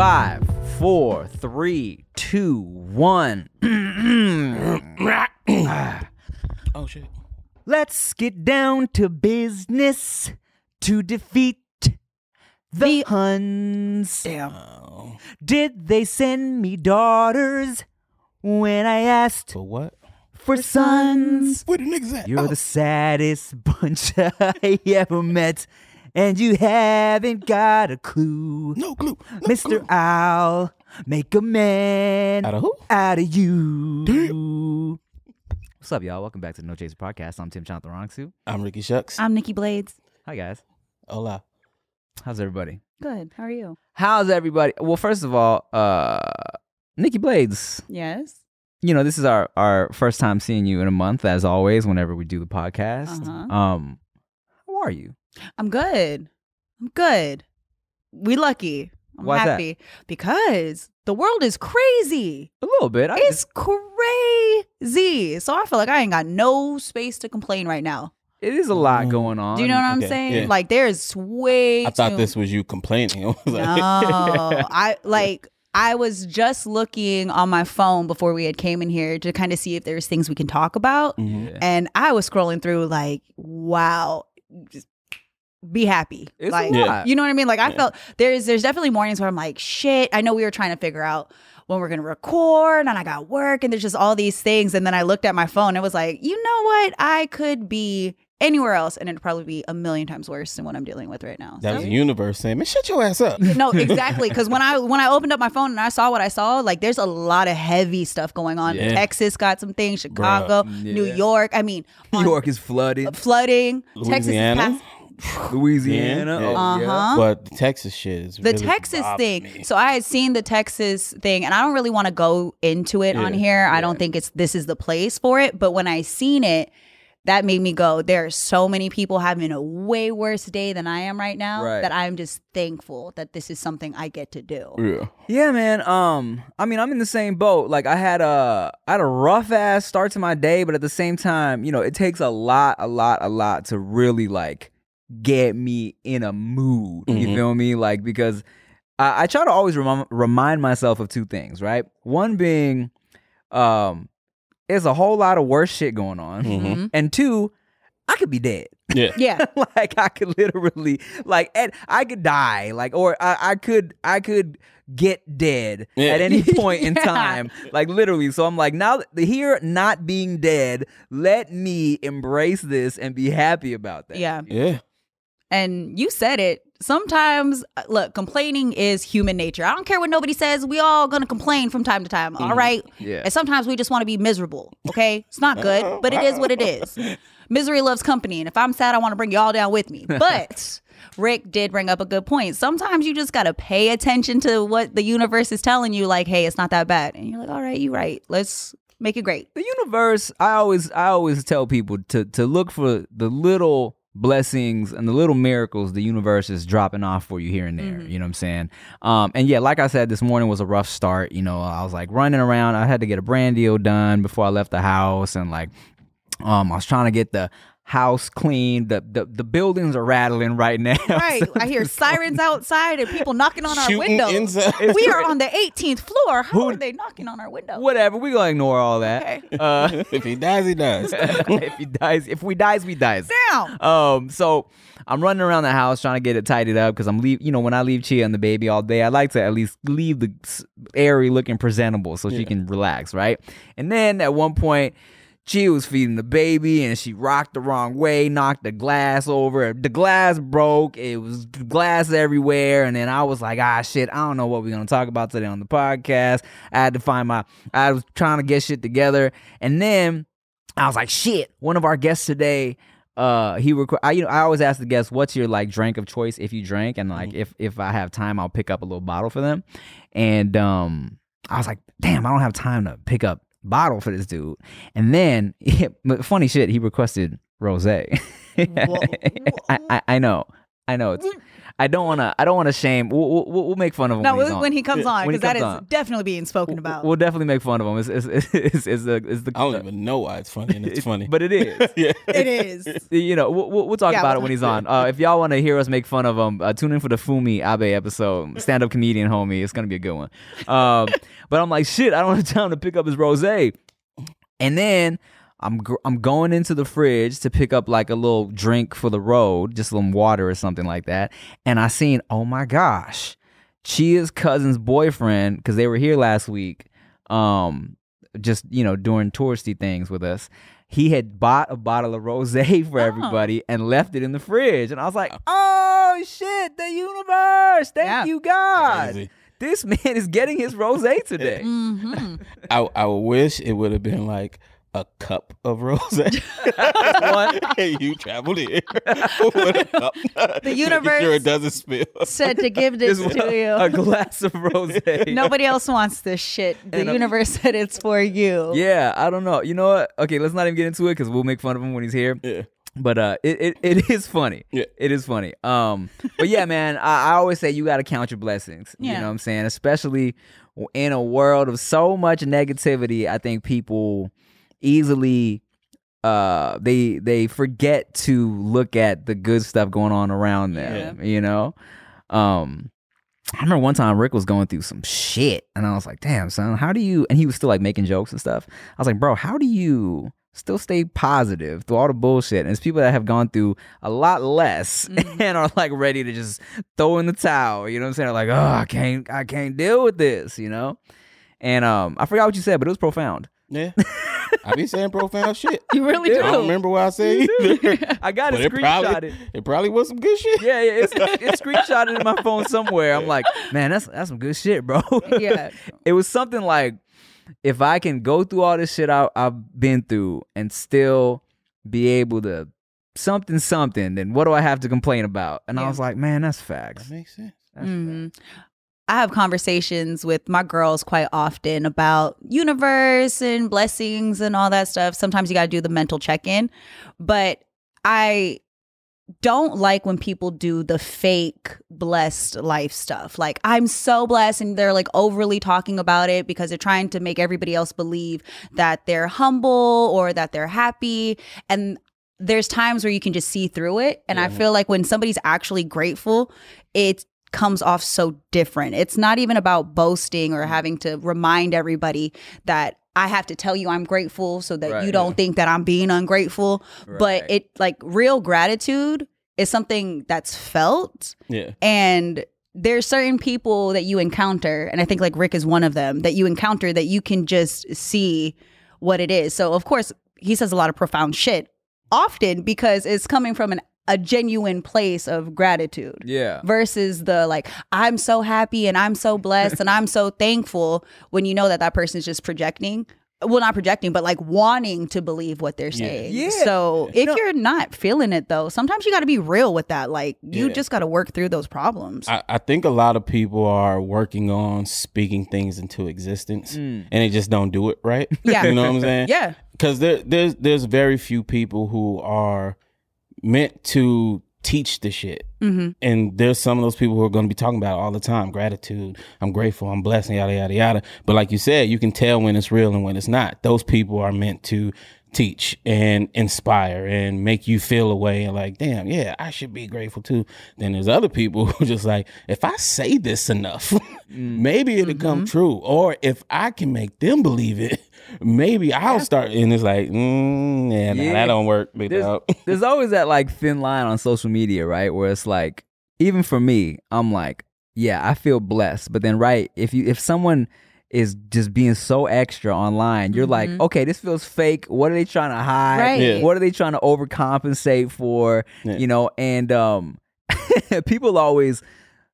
Five, four, three, two, one. Oh shit. Let's get down to business to defeat the Huns. Damn. Oh. Did they send me daughters when I asked For what? for sons? Where the niggas at? You're Oh. the saddest bunch I ever met, and you haven't got a clue. no clue. No Mr. clue. I'll make a man Out of who? out of you. What's up, y'all? Welcome back to the No Chaser Podcast. I'm Tim Chantarangsu. I'm Ricky Shucks. I'm Nikki Blades. Hi, guys. Hola. How's everybody? Good. How are you? How's everybody? Well, first of all, uh, Nikki Blades, Yes. you know, this is our, our first time seeing you in a month, as always, whenever we do the podcast. Uh-huh. Um, how are you? I'm good. I'm good. We lucky. I'm Why's that? happy because the world is crazy. A little bit. I It's crazy. So I feel like I ain't got no space to complain right now. it is a lot Mm. going on. Do you know what I'm okay, saying? yeah. Like there's way. I thought too- this was you complaining. I was No, like, I like. I was just looking on my phone before we had came in here to kind of see if there's things we can talk about, Mhm. Yeah. and I was scrolling through like, wow, just be happy. It's like, a lot. you know what I mean? Like I Yeah. felt there's there's definitely mornings where I'm like, shit. I know we were trying to figure out when we're gonna record, and I got work, and there's just all these things. And then I looked at my phone. And it was like, you know what? I could be anywhere else, and it'd probably be a million times worse than what I'm dealing with right now. that So- was the universe saying, "Man, shut your ass up." no, exactly. Because when I when I opened up my phone and I saw what I saw, like there's a lot of heavy stuff going on. Yeah. Texas got some things, Chicago, New Yeah. York. I mean, New on- York is flooded. flooding. Louisiana? Texas is past, Louisiana. Yeah. Oh, Uh-huh. But the Texas shit is really. the really Texas thing. me. So I had seen the Texas thing, and I don't really want to go into it on Yeah. here. I don't think it's this is the place for it. But when I seen it, that made me go. There are so many people having a way worse day than I am right now. Right. That I'm just thankful that this is something I get to do. Yeah. Yeah, man. Um, I mean, I'm in the same boat. Like, I had a, I had a rough ass start to my day, but at the same time, you know, it takes a lot, a lot, a lot to really like get me in a mood. You Mhm. feel me? Like, because I, I try to always remind remind myself of two things, right? One being, um, there's a whole lot of worse shit going on, Mhm. and two, I could be dead. Yeah. Yeah. like I could literally like and I could die like or I, I could I could get dead Yeah. at any point in time like literally so I'm like now here not being dead let me embrace this and be happy about that Yeah. Yeah. And you said it. Sometimes, uh, look, complaining is human nature. I don't care what nobody says. We all gonna complain from time to time. all right. Yeah. And sometimes we just want to be miserable. Okay. It's not good, but it is what it is. Misery loves company. And if I'm sad, I want to bring y'all down with me. But Rick did bring up a good point. Sometimes you just gotta pay attention to what the universe is telling you, like, hey, it's not that bad. And you're like, all right, you're right. Let's make it great. the universe i always i always tell people to to look for the little blessings and the little miracles the universe is dropping off for you here and there. You know what I'm saying? Um, and yeah, like I said, this morning was a rough start. You know, I was like running around. I had to get a brand deal done before I left the house, and like, um, I was trying to get the house clean. The the, the buildings are rattling right now. Right. I hear sirens outside and people knocking on our Shooting windows. inside. We are on the 18th floor. How Who- are they knocking on our window? Whatever, We're gonna ignore all that. Okay. Uh, if he dies, he dies. if he dies, if we dies, we dies. Down. Um, so I'm running around the house trying to get it tidied up because I'm leave. You know, when I leave Chia and the baby all day, I like to at least leave the airy looking presentable so she can relax, right? And then at one point. Chia was feeding the baby and she rocked the wrong way, knocked the glass over. The glass broke. It was glass everywhere. And then I was like, ah, shit, I don't know what we're going to talk about today on the podcast. I had to find my, I was trying to get shit together. And then I was like, shit, one of our guests today, uh, he requ- I, you know, I always ask the guests, what's your like drink of choice if you drink? And like, if, if I have time, I'll pick up a little bottle for them. And, um, I was like, damn, I don't have time to pick up bottle for this dude. And then, but funny shit, he requested rose. I, I, I know, I know. It's, I don't want to. I don't want to shame. We'll, we'll, we'll make fun of him. No, when, when, when he comes on, because that is on. definitely being spoken about. We'll definitely make fun of him. It's, it's, it's, it's, the, it's the. I don't even know why it's funny, and it's funny. but it is. yeah. it is. you know, we'll, we'll we'll talk Yeah, about we'll- it when he's on. Uh, if y'all want to hear us make fun of him, uh, tune in for the Fumi Abe episode, stand up comedian homie. It's gonna be a good one. Um, but I'm like, shit, I don't have time to pick up his rose. And then I'm gr- I'm going into the fridge to pick up like a little drink for the road, just some water or something like that. And I seen, oh my gosh, Chia's cousin's boyfriend, because they were here last week, um, just you know doing touristy things with us. He had bought a bottle of rosé for everybody and left it in the fridge, and I was like, "Oh shit, the universe! Thank Yeah. you, God! Crazy. This man is getting his rosé today." hmm I I wish it would have been like a cup of rose. One. you traveled here with a cup. Making universe- sure it doesn't spill. Said to give this Just to you. a glass of rosé. Nobody else wants this shit. The And a- universe said it's for you. Yeah, I don't know. You know what? Okay, let's not even get into it because we'll make fun of him when he's here. Yeah. But uh, it, it, it is funny. Yeah. It is funny. Um, but yeah, man, I, I always say you got to count your blessings. yeah. You know what I'm saying? Especially in a world of so much negativity, I think people easily uh they they forget to look at the good stuff going on around them. You know, um. I remember one time Rick was going through some shit, and I was like, "Damn, son, how do you?" And he was still like making jokes and stuff. I was like, "Bro, how do you still stay positive through all the bullshit?" And it's people that have gone through a lot less and are like ready to just throw in the towel. You know what I'm saying? They're like, "Oh, I can't, I can't deal with this," you know. And um, I forgot what you said, but it was profound. Yeah. I be saying profound shit. You really Yeah. I don't remember what I said either. I got but it it screenshotted. probably, it probably was some good shit. Yeah, yeah, it's, it's screenshotted in my phone somewhere. I'm like, man, that's that's some good shit, bro. Yeah. it was something like, if I can go through all this shit I, I've been through and still be able to something something, then what do I have to complain about? And I was like, man, that's facts. That makes sense. That's Mhm. I have conversations with my girls quite often about universe and blessings and all that stuff. Sometimes you got to do the mental check in, but I don't like when people do the fake blessed life stuff. Like, I'm so blessed, and they're like overly talking about it because they're trying to make everybody else believe that they're humble or that they're happy. And there's times where you can just see through it. And I feel like when somebody's actually grateful, it comes off so different. It's not even about boasting or mm. having to remind everybody that I have to tell you I'm grateful so that Right, you don't think that I'm being ungrateful. But it like real gratitude is something that's felt Yeah. and there's certain people that you encounter and i think like rick is one of them that you encounter that you can just see what it is so of course he says a lot of profound shit often because it's coming from an, a genuine place of gratitude Yeah. versus the like i'm so happy and i'm so blessed and i'm so thankful when you know that that person's just projecting well not projecting but like wanting to believe what they're saying Yeah. so if No. you're not feeling it though sometimes you got to be real with that like you Yeah. just got to work through those problems I, I think a lot of people are working on speaking things into existence Mm. and they just don't do it right. Yeah. you know what I'm saying? yeah Because there, there's there's very few people who are meant to teach the shit. Mm-hmm. And there's some of those people who are going to be talking about it all the time. Gratitude. I'm grateful. I'm blessed. And yada, yada, yada. But like you said, you can tell when it's real and when it's not. Those people are meant to teach and inspire and make you feel a way and like, damn, yeah, I should be grateful too. Then there's other people who just like, if I say this enough, maybe it'll come true. Or if I can make them believe it, maybe I'll start. And it's like, mm, yeah, nah, Yeah. that don't work. Big There's, dog. there's always that like thin line on social media, right? Where it's like, even for me, I'm like, yeah, I feel blessed. But then, right, if you if someone is just being so extra online, you're like, Mhm. okay, this feels fake. What are they trying to hide? Right. Yeah. What are they trying to overcompensate for? Yeah. You know, and um, people always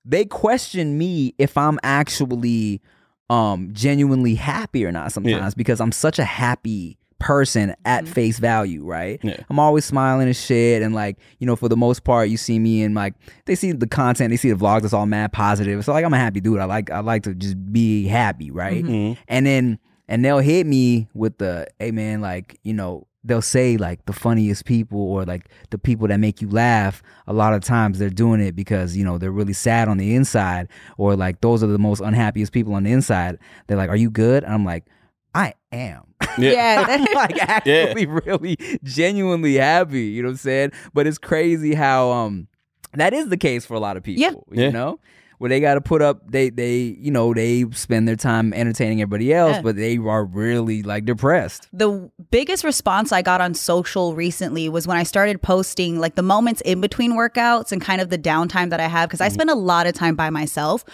they question me if I'm actually um genuinely happy or not sometimes because I'm such a happy person at Mhm. face value, right? Yeah. I'm always smiling and shit and like, you know, for the most part you see me and like they see the content, they see the vlogs that's all mad positive. So like I'm a happy dude. I like I like to just be happy, right? Mhm. Mhm. And then and they'll hit me with the, hey man, like, you know, they'll say like the funniest people or like the people that make you laugh. A lot of times they're doing it because, you know, they're really sad on the inside or like those are the most unhappiest people on the inside. They're like, Are you good? And I'm like, I am. Yeah. Yeah. I'm like actually really genuinely happy. You know what I'm saying? But it's crazy how um that is the case for a lot of people. Yeah. You Yeah. know? Where they gotta put up they they you know, they spend their time entertaining everybody else, Yeah. but they are really like depressed. the biggest response I got on social recently was when I started posting like the moments in between workouts and kind of the downtime that I have because I spend a lot of time by myself.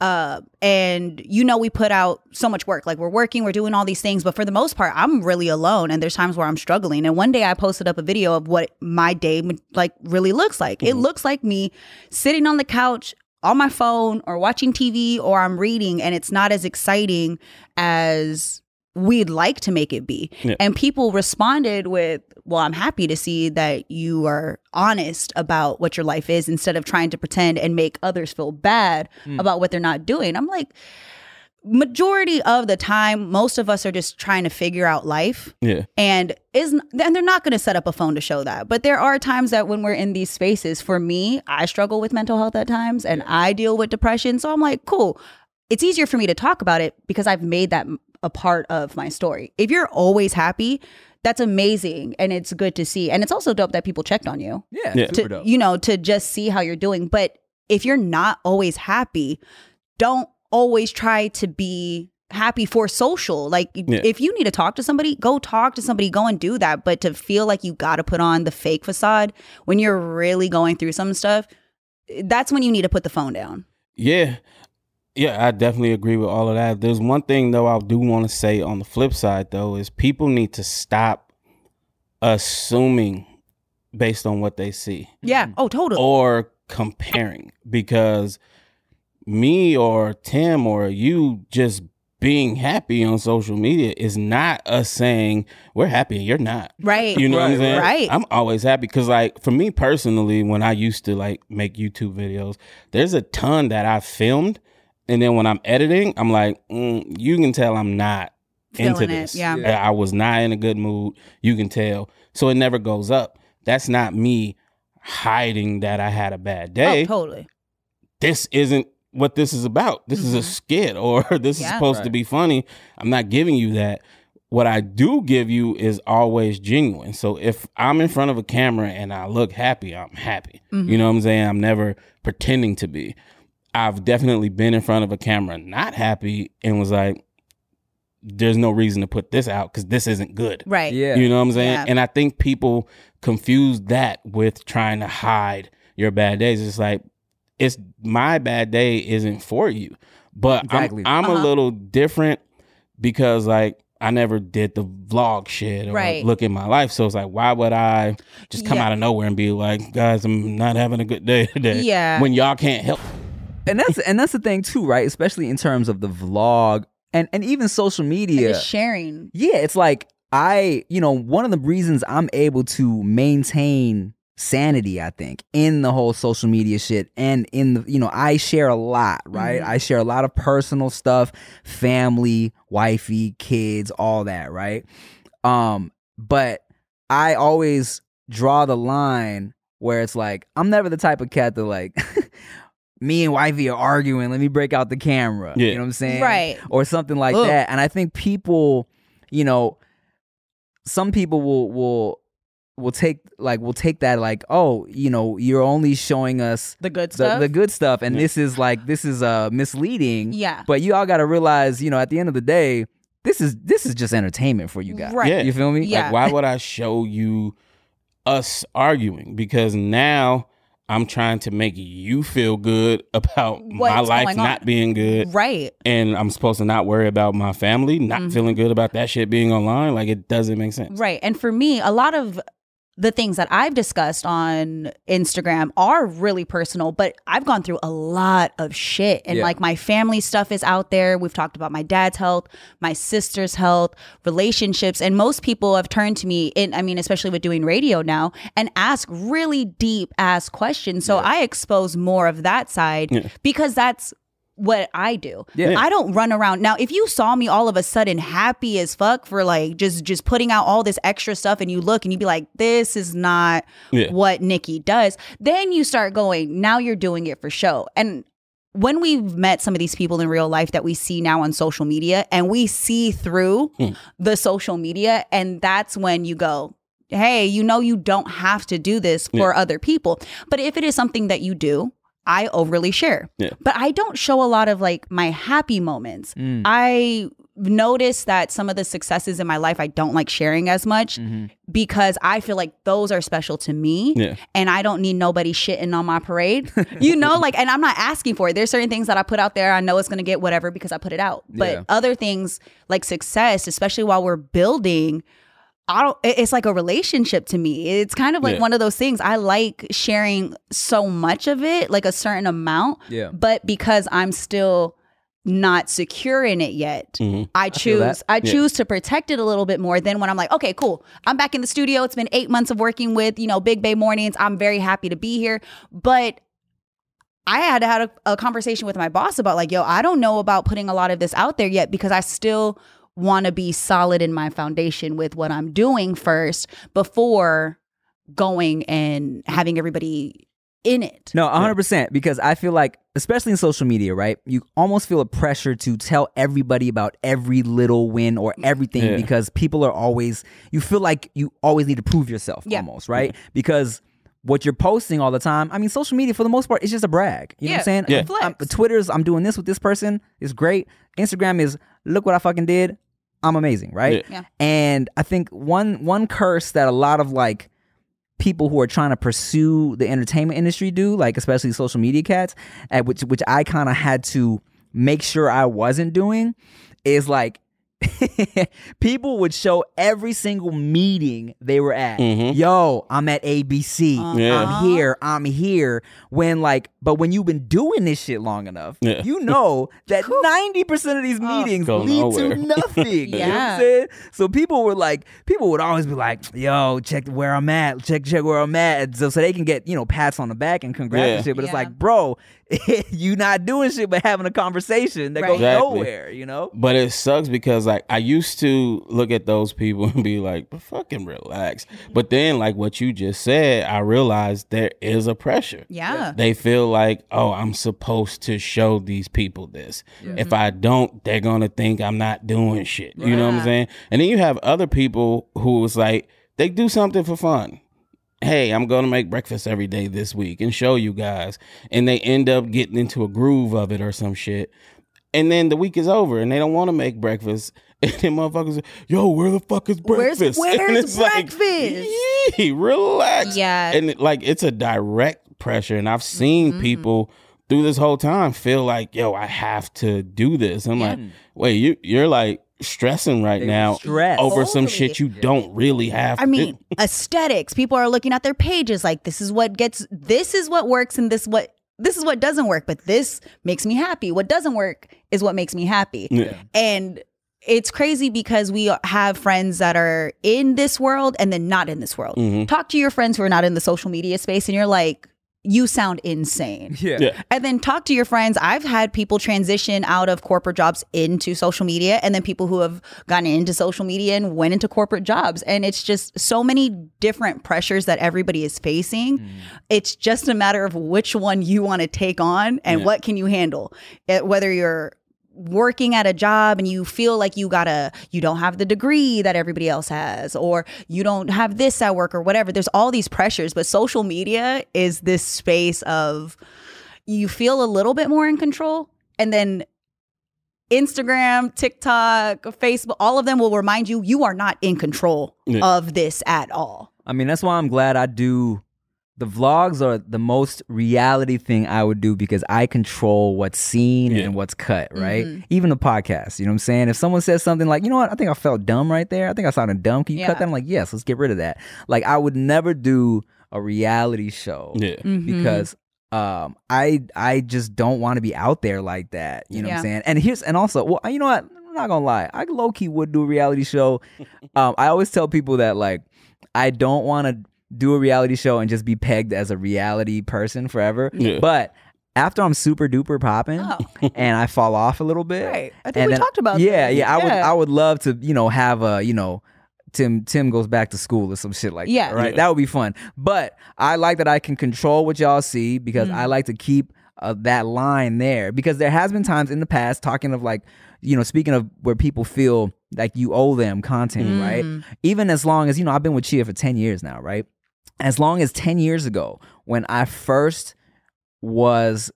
Uh, and you know, we put out so much work. Like we're working, we're doing all these things, but for the most part, I'm really alone. And there's times where I'm struggling. And one day I posted up a video of what my day like really looks like. It looks like me sitting on the couch on my phone or watching TV or I'm reading, and it's not as exciting as we'd like to make it be. Yeah. And people responded with, Well, I'm happy to see that you are honest about what your life is instead of trying to pretend and make others feel bad Mm. about what they're not doing. I'm like, majority of the time, most of us are just trying to figure out life. Yeah. and is and they're not going to set up a phone to show that. But there are times that when we're in these spaces for me i struggle with mental health at times and i deal with depression. So i'm like cool. It's easier for me to talk about it because i've made that a part of my story. If you're always happy that's amazing and it's good to see. And it's also dope that people checked on you. Yeah, Yeah. super to dope. you know to just see how you're doing. But if you're not always happy don't always try to be happy for social like Yeah. if you need to talk to somebody go talk to somebody go and do that but to feel like you got to put on the fake facade when you're really going through some stuff that's when you need to put the phone down Yeah. Yeah, I definitely agree with all of that. There's one thing though I do want to say on the flip side though is people need to stop assuming based on what they see yeah oh totally or comparing because me or Tim or you just being happy on social media is not us saying we're happy and you're not. right You know what I'm saying? right. I'm always happy because, like, for me personally, when I used to like make YouTube videos, there's a ton that I filmed, and then when I'm editing, I'm like, mm, you can tell I'm not into Feeling it, this. yeah. I I was not in a good mood. You can tell, so it never goes up. That's not me hiding that I had a bad day. oh totally This isn't what this is about. This is a Mhm. skit, or this is Yeah. supposed to be funny. I'm not giving you that what I do give you is always genuine. So if I'm in front of a camera and I look happy, I'm happy. Mhm. You know what I'm saying? I'm never pretending to be. I've definitely been in front of a camera not happy and was like, there's no reason to put this out because this isn't good. right Yeah. You know what I'm saying? Yeah. And I think people confuse that with trying to hide your bad days. It's like it's my bad day isn't for you. But Exactly. I'm, I'm Uh-huh. a little different because like I never did the vlog shit or Right. look at my life. So it's like, why would I just come Yeah. out of nowhere and be like, guys, I'm not having a good day today. Yeah. When y'all can't help. and that's and that's the thing too, right? Especially in terms of the vlog and and even social media. just sharing yeah, it's like I, you know, one of the reasons I'm able to maintain sanity, I think, in the whole social media shit and in the, you know, I share a lot, right? Mhm. I share a lot of personal stuff, family, wifey, kids, all that, right? Um, but I always draw the line where it's like I'm never the type of cat that like me and wifey are arguing. Let me break out the camera. Yeah. You know what I'm saying? Right. Or something like Ugh. that. And I think people, you know, some people will will will take like we'll take that like oh you know you're only showing us The good the, stuff. the good stuff and Yeah. this is like this is uh misleading yeah. but you all got to realize you know at the end of the day this is this is just entertainment for you guys Right. Yeah. you feel me Yeah. Like, why would I show you us arguing? Because now I'm trying to make you feel good about my What's life going not being good. Right. And I'm supposed to not worry about my family not Mhm. feeling good about that shit being online. Like, it doesn't make sense. Right. And for me, a lot of the things that I've discussed on Instagram are really personal, but I've gone through a lot of shit. And Yeah. like my family stuff is out there. We've talked about my dad's health, my sister's health, relationships. And most people have turned to me, in, I mean, especially with doing radio now, and ask really deep ass questions. So I expose more of that side Yeah. because that's what I do. Yeah. I don't run around. Now, if you saw me all of a sudden happy as fuck for like just just putting out all this extra stuff and you look and you'd be like, this is not Yeah. what Nikki does, then you start going, now you're doing it for show. And when we've met some of these people in real life that we see now on social media and we see through Hmm. the social media, and that's when you go, hey, you know, you don't have to do this for other people. But if it is something that you do, I overly share. Yeah. But I don't show a lot of like my happy moments. Mm. I noticed that some of the successes in my life I don't like sharing as much Mhm. because I feel like those are special to me Yeah. and I don't need nobody shitting on my parade. you know, like, and I'm not asking for it. There's certain things that I put out there. I know it's going to get whatever because I put it out. But Yeah. other things like success, especially while we're building, I don't, it's like a relationship to me. It's kind of like Yeah. one of those things. I like sharing so much of it, like a certain amount, yeah but because I'm still not secure in it yet, Mhm. I choose I, Yeah. choose to protect it a little bit more than when I'm like, okay, cool. I'm back in the studio. It's been eight months of working with, you know, Big Bay Mornings. I'm very happy to be here. But I had to have a, a conversation with my boss about like, yo, I don't know about putting a lot of this out there yet because I still want to be solid in my foundation with what I'm doing first before going and having everybody in it. No, 100% because I feel like especially in social media, right? You almost feel a pressure to tell everybody about every little win or mm. everything Yeah. because people are always you feel like you always need to prove yourself Yeah. almost, right? Because what you're posting all the time, I mean social media for the most part is just a brag. You know what I'm saying? Yeah. I'm- Flex. I'm- Twitter's I'm doing this with this person is great. Instagram is look what I fucking did. I'm amazing, right? Yeah. Yeah. And I think one one curse that a lot of like people who are trying to pursue the entertainment industry do, like especially social media cats, at which which I kind of had to make sure I wasn't doing, is like people would show every single meeting they were at. Mhm. Yo, I'm at ABC. Yeah. I'm here. I'm here. When like, but when you've been doing this shit long enough, Yeah. you know that ninety percent of these meetings Go lead nowhere. to nothing. You know what Yeah. I'm saying? So people were like, people would always be like, "Yo, check where I'm at. Check check where I'm at," so so they can get you know pats on the back and congrats Yeah. and shit. But it's like, bro, you not doing shit but having a conversation that Right. goes Exactly. nowhere. You know? But it sucks because like I used to look at those people and be like, but fucking relax. Mm-hmm. But then like what you just said, I realized there is a pressure. Yeah. They feel like, oh, I'm supposed to show these people this. If I don't, they're gonna think I'm not doing shit. You know what I'm saying? And then you have other people who was like, they do something for fun. Hey, I'm gonna make breakfast every day this week and show you guys. And they end up getting into a groove of it or some shit. And then the week is over and they don't want to make breakfast. And then motherfuckers, yo, where the fuck is Where's- breakfast? where's and it's breakfast? Like, yee, relax. Yeah. And it, like it's a direct pressure. And I've seen Mm-hmm. people through this whole time feel like, yo, I have to do this. I'm like, wait, you you're like stressing right They now stress. over some shit you don't really have I to mean, do. aesthetics. People are looking at their pages like this is what gets this is what works and this what this is what doesn't work, but this makes me happy. What doesn't work is what makes me happy. Yeah. And it's crazy because we have friends that are in this world and then not in this world. Mhm. Talk to your friends who are not in the social media space and you're like, you sound insane. Yeah. Yeah. And then talk to your friends. I've had people transition out of corporate jobs into social media, and then people who have gotten into social media and went into corporate jobs. And it's just so many different pressures that everybody is facing. Mm. It's just a matter of which one you want to take on and Yeah. what can you handle. Eh, whether you're working at a job and you feel like you gotta you don't have the degree that everybody else has or you don't have this at work or whatever there's all these pressures but social media is this space of you feel a little bit more in control and then instagram tiktok facebook all of them will remind you you are not in control Yeah. of this at all I mean, that's why I'm glad I do. The vlogs are the most reality thing I would do because I control what's seen Yeah. and what's cut, right? Mm-hmm. Even the podcast, you know what I'm saying? If someone says something like, you know what, I think I felt dumb right there. I think I sounded dumb. Can you Yeah. cut that? I'm like, yes, let's get rid of that. Like, I would never do a reality show Yeah. Mm-hmm. because um I I just don't want to be out there like that. You know what I'm saying? And here's and also, well, you know what? I'm not gonna lie. I low key would do a reality show. um, I always tell people that like I don't want to do a reality show and just be pegged as a reality person forever. Yeah. But after I'm super duper popping Oh. and I fall off a little bit, Right. I think and we then- talked about yeah, that. yeah. I would I would love to you know have a you know. Tim Tim goes back to school or some shit like Yeah. that, right? Yeah. That would be fun. But I like that I can control what y'all see because Mm. I like to keep uh, that line there because there has been times in the past talking of like you know speaking of where people feel like you owe them content, Mm. right? Even as long as you know I've been with Chia for 10 years now, right? As long as 10 years ago when I first was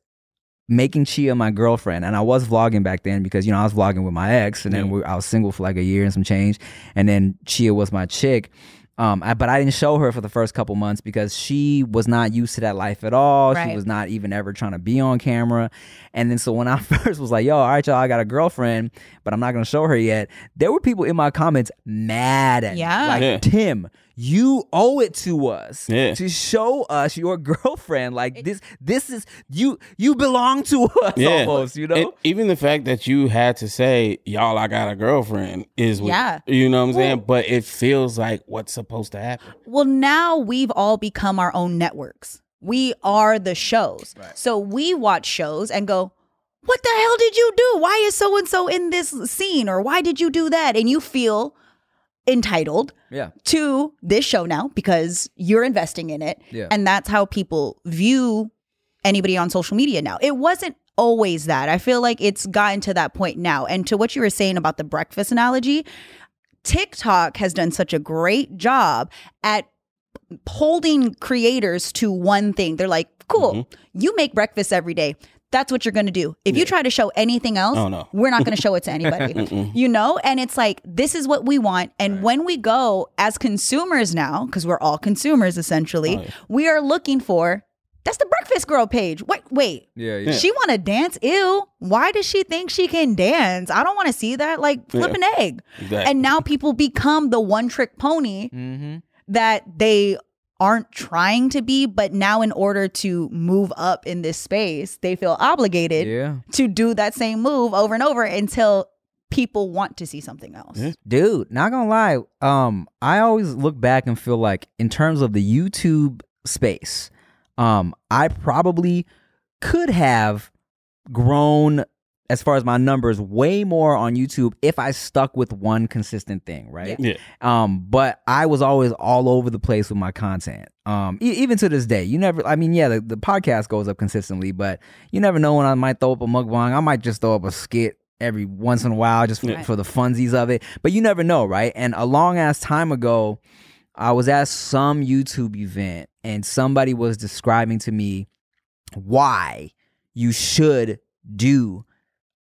making Chia my girlfriend, and I was vlogging back then because you know I was vlogging with my ex, and then we, I was single for like a year and some change, and then Chia was my chick. Um, I, but I didn't show her for the first couple months because she was not used to that life at all. She was not even ever trying to be on camera. And then so when I first was like, "Yo, all right, y'all, I got a girlfriend, but I'm not gonna show her yet," there were people in my comments mad at me, Yeah. like Yeah. Tim. You owe it to us Yeah. to show us your girlfriend. Like this, this is you. You belong to us Yeah. almost. You know. And even the fact that you had to say, "Y'all, I got a girlfriend," is what, Yeah. you know what I'm saying. But it feels like what's supposed to happen. Well, now we've all become our own networks. We are the shows. So we watch shows and go, what the hell did you do? Why is so and so in this scene? Or why did you do that? And you feel entitled yeah. to this show now because you're investing in it. Yeah. And that's how people view anybody on social media now. It wasn't always that. I feel like it's gotten to that point now. And to what you were saying about the breakfast analogy, TikTok has done such a great job at holding creators to one thing. They're like, cool, mm-hmm. you make breakfast every day. That's what you're going to do. If you try to show anything else, Oh, no. we're not going to show it to anybody. you know? And it's like, this is what we want. And when we go as consumers now, because we're all consumers essentially, Oh, yeah. we are looking for that's the breakfast girl page. Wait, wait. Yeah. Yeah. She want to dance? Ew. Why does she think she can dance? I don't want to see that. Like flip an egg. Exactly. And now people become the one trick pony Mm-hmm. that they aren't trying to be, but now in order to move up in this space, they feel obligated Yeah. to do that same move over and over until people want to see something else. Yeah. Dude, not gonna lie. Um, I always look back and feel like in terms of the YouTube space, um, I probably could have grown as far as my numbers way more on YouTube if I stuck with one consistent thing, right? yeah. Um, but I was always all over the place with my content. Um, e- even to this day, you never. I mean, yeah, the, the podcast goes up consistently, but you never know when I might throw up a mukbang. I might just throw up a skit every once in a while just for, Yeah. for the funsies of it. But you never know, right? And a long ass time ago, I was at some YouTube event and somebody was describing to me why you should do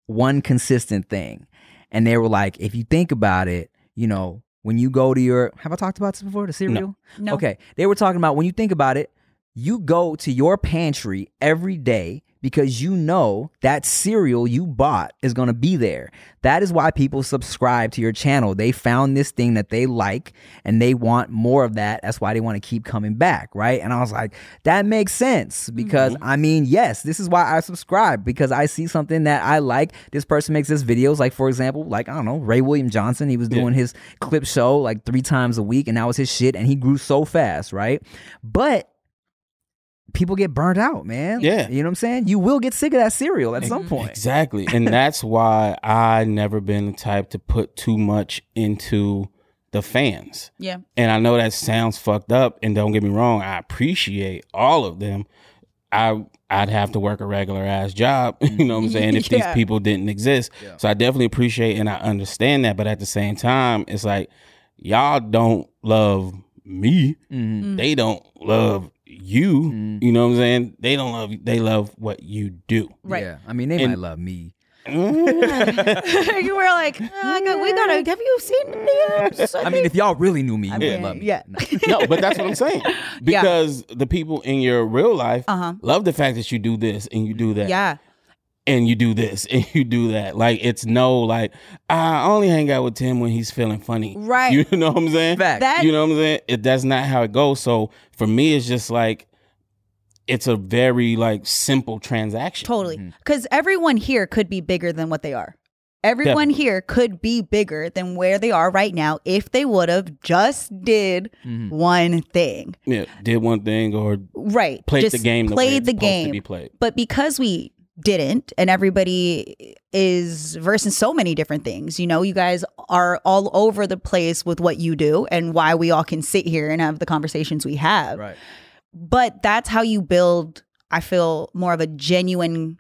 one consistent thing. And they were like, if you think about it, you know, when you go to your have I talked about this before? The cereal? No. Okay. They were talking about when you think about it, you go to your pantry every day because you know that cereal you bought is going to be there. That is why people subscribe to your channel. They found this thing that they like and they want more of that. That's why they want to keep coming back, right? And I was like, that makes sense because mm-hmm. I mean, yes, this is why I subscribe because I see something that I like. This person makes this videos like for example, like I don't know, Ray William Johnson, he was doing his clip show like 3 times a week and that was his shit and he grew so fast, right? But people get burnt out, man. Yeah. You know what I'm saying? You will get sick of that cereal at some point. Exactly. And that's why I never been the type to put too much into the fans. Yeah. And I know that sounds fucked up and don't get me wrong, I appreciate all of them. I I'd have to work a regular ass job, you know what I'm saying, if Yeah. these people didn't exist. So I definitely appreciate and I understand that, but at the same time, it's like y'all don't love me. Mhm. They don't love you. Mhm. You know what I'm saying? They don't love they love what you do. Right. Yeah. I mean, they And- might love me. you were like, "Uh, I got, we gotta. Have you seen the? Uh, I mean, if y'all really knew me, you I would love me. yeah. no, but that's what I'm saying. Because the people in your real life Uh-huh. love the fact that you do this and you do that. Yeah. And you do this and you do that. Like it's no like I only hang out with Tim when he's feeling funny. Right. You know what I'm saying? Fact. That you know what I'm saying? It that's not how it goes. So for me it's just like it's a very like simple transaction. Totally. Because everyone here could be bigger than what they are. Everyone Definitely. here could be bigger than where they are right now if they would have just did Mhm. one thing. Yeah. Did one thing or Right. played just the game the way played it's the supposed to game. be played. But because we didn't, and everybody is versed in so many different things, you know, you guys are all over the place with what you do and why we all can sit here and have the conversations we have. Right. but that's how you build i feel more of a genuine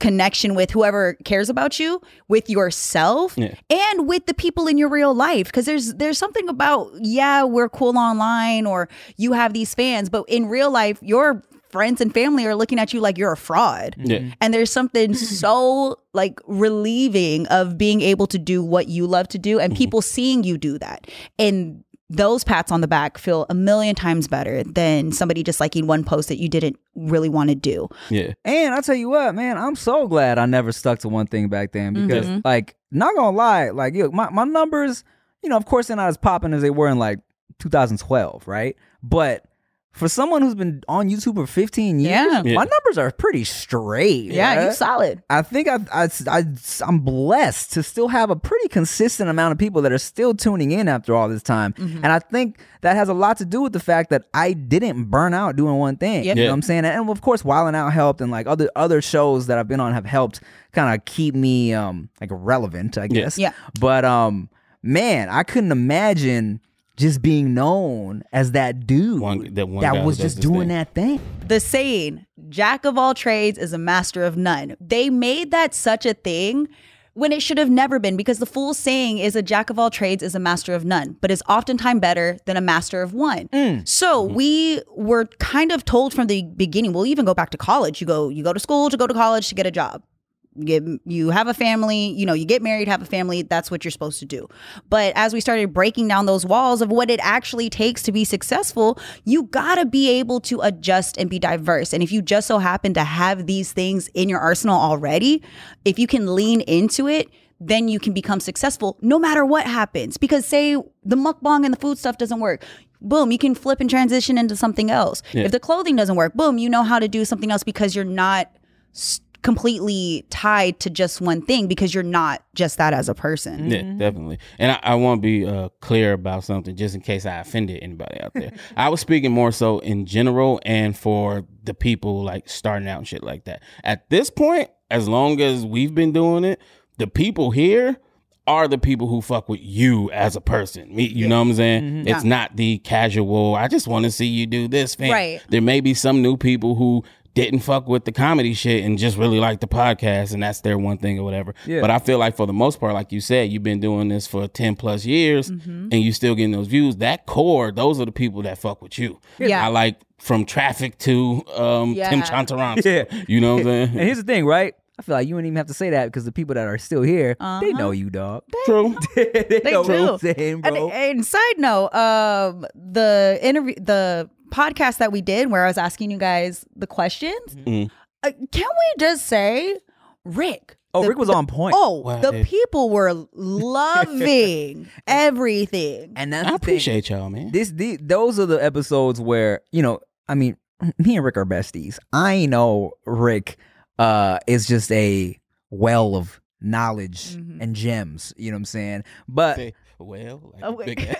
connection with whoever cares about you with yourself Yeah. and with the people in your real life because there's there's something about yeah we're cool online or you have these fans but in real life your friends and family are looking at you like you're a fraud Yeah. and there's something so like relieving of being able to do what you love to do and people seeing you do that and those pats on the back feel a million times better than somebody just liking one post that you didn't really want to do. Yeah. And I'll tell you what, man, I'm so glad I never stuck to one thing back then because, Mhm. like, not gonna lie, like, yo, my, my numbers, you know, of course, they're not as popping as they were in like 2012, right? But for someone who's been on YouTube for 15 years, Yeah. Yeah. my numbers are pretty straight. Yeah, right? you solid. I think I, I, I, I'm blessed to still have a pretty consistent amount of people that are still tuning in after all this time. Mm-hmm. And I think that has a lot to do with the fact that I didn't burn out doing one thing. Yep. You know Yeah. what I'm saying? And of course, Wildin' Out helped and like other other shows that I've been on have helped kind of keep me um like relevant, I guess. Yeah. But um man, I couldn't imagine just being known as that dude One- that one guy who was just doing thing. that thing. The saying, Jack of all trades is a master of none. They made that such a thing when it should have never been because the full saying is a jack of all trades is a master of none, but is oftentimes better than a master of one. Mm. So mm-hmm. we were kind of told from the beginning, we'll even go back to college. You go, you go to school to go to college to get a job. You, get, you have a family, you know, you get married, have a family, that's what you're supposed to do. But as we started breaking down those walls of what it actually takes to be successful, you gotta be able to adjust and be diverse. And if you just so happen to have these things in your arsenal already, if you can lean into it, then you can become successful no matter what happens. Because say the mukbang and the food stuff doesn't work. Boom, you can flip and transition into something else. Yeah. If the clothing doesn't work, boom, you know how to do something else because you're not completely tied to just one thing because you're not just that as a person. Yeah, definitely. And I, I want to be uh, clear about something just in case I offended anybody out there. I was speaking more so in general and for the people like starting out and shit like that. At this point, as long as we've been doing it, the people here are the people who fuck with you as a person. Me, you know what I'm saying? It's not the casual, I just want to see you do this fan. Right. There may be some new people who didn't fuck with the comedy shit and just really like the podcast and that's their one thing or whatever. Yeah. But I feel like for the most part, like you said, you've been doing this for 10 plus years Mm-hmm. and you still getting those views. That core, those are the people that fuck with you. Yeah. I like from traffic to um Yeah. Tim Chantarangsu. Yeah. You know what I'm saying? And here's the thing, right? I feel like you wouldn't even have to say that because the people that are still here, they Uh-huh. know you, dog. True. they, know what do. I'm saying, And, bro. and side note, um, the interview, the podcast that we did where I was asking you guys the questions, Mhm. uh, can we just say, Rick? oh, the- Rick was on point. Oh, Wow, the people were loving everything. and that's I the thing. appreciate y'all, man. this. The, those are the episodes where you know. I mean, me and Rick are besties. I know Rick uh, is just a well of knowledge Mhm. and gems. You know what I'm saying? But Say, Well, like Oh, a big wait.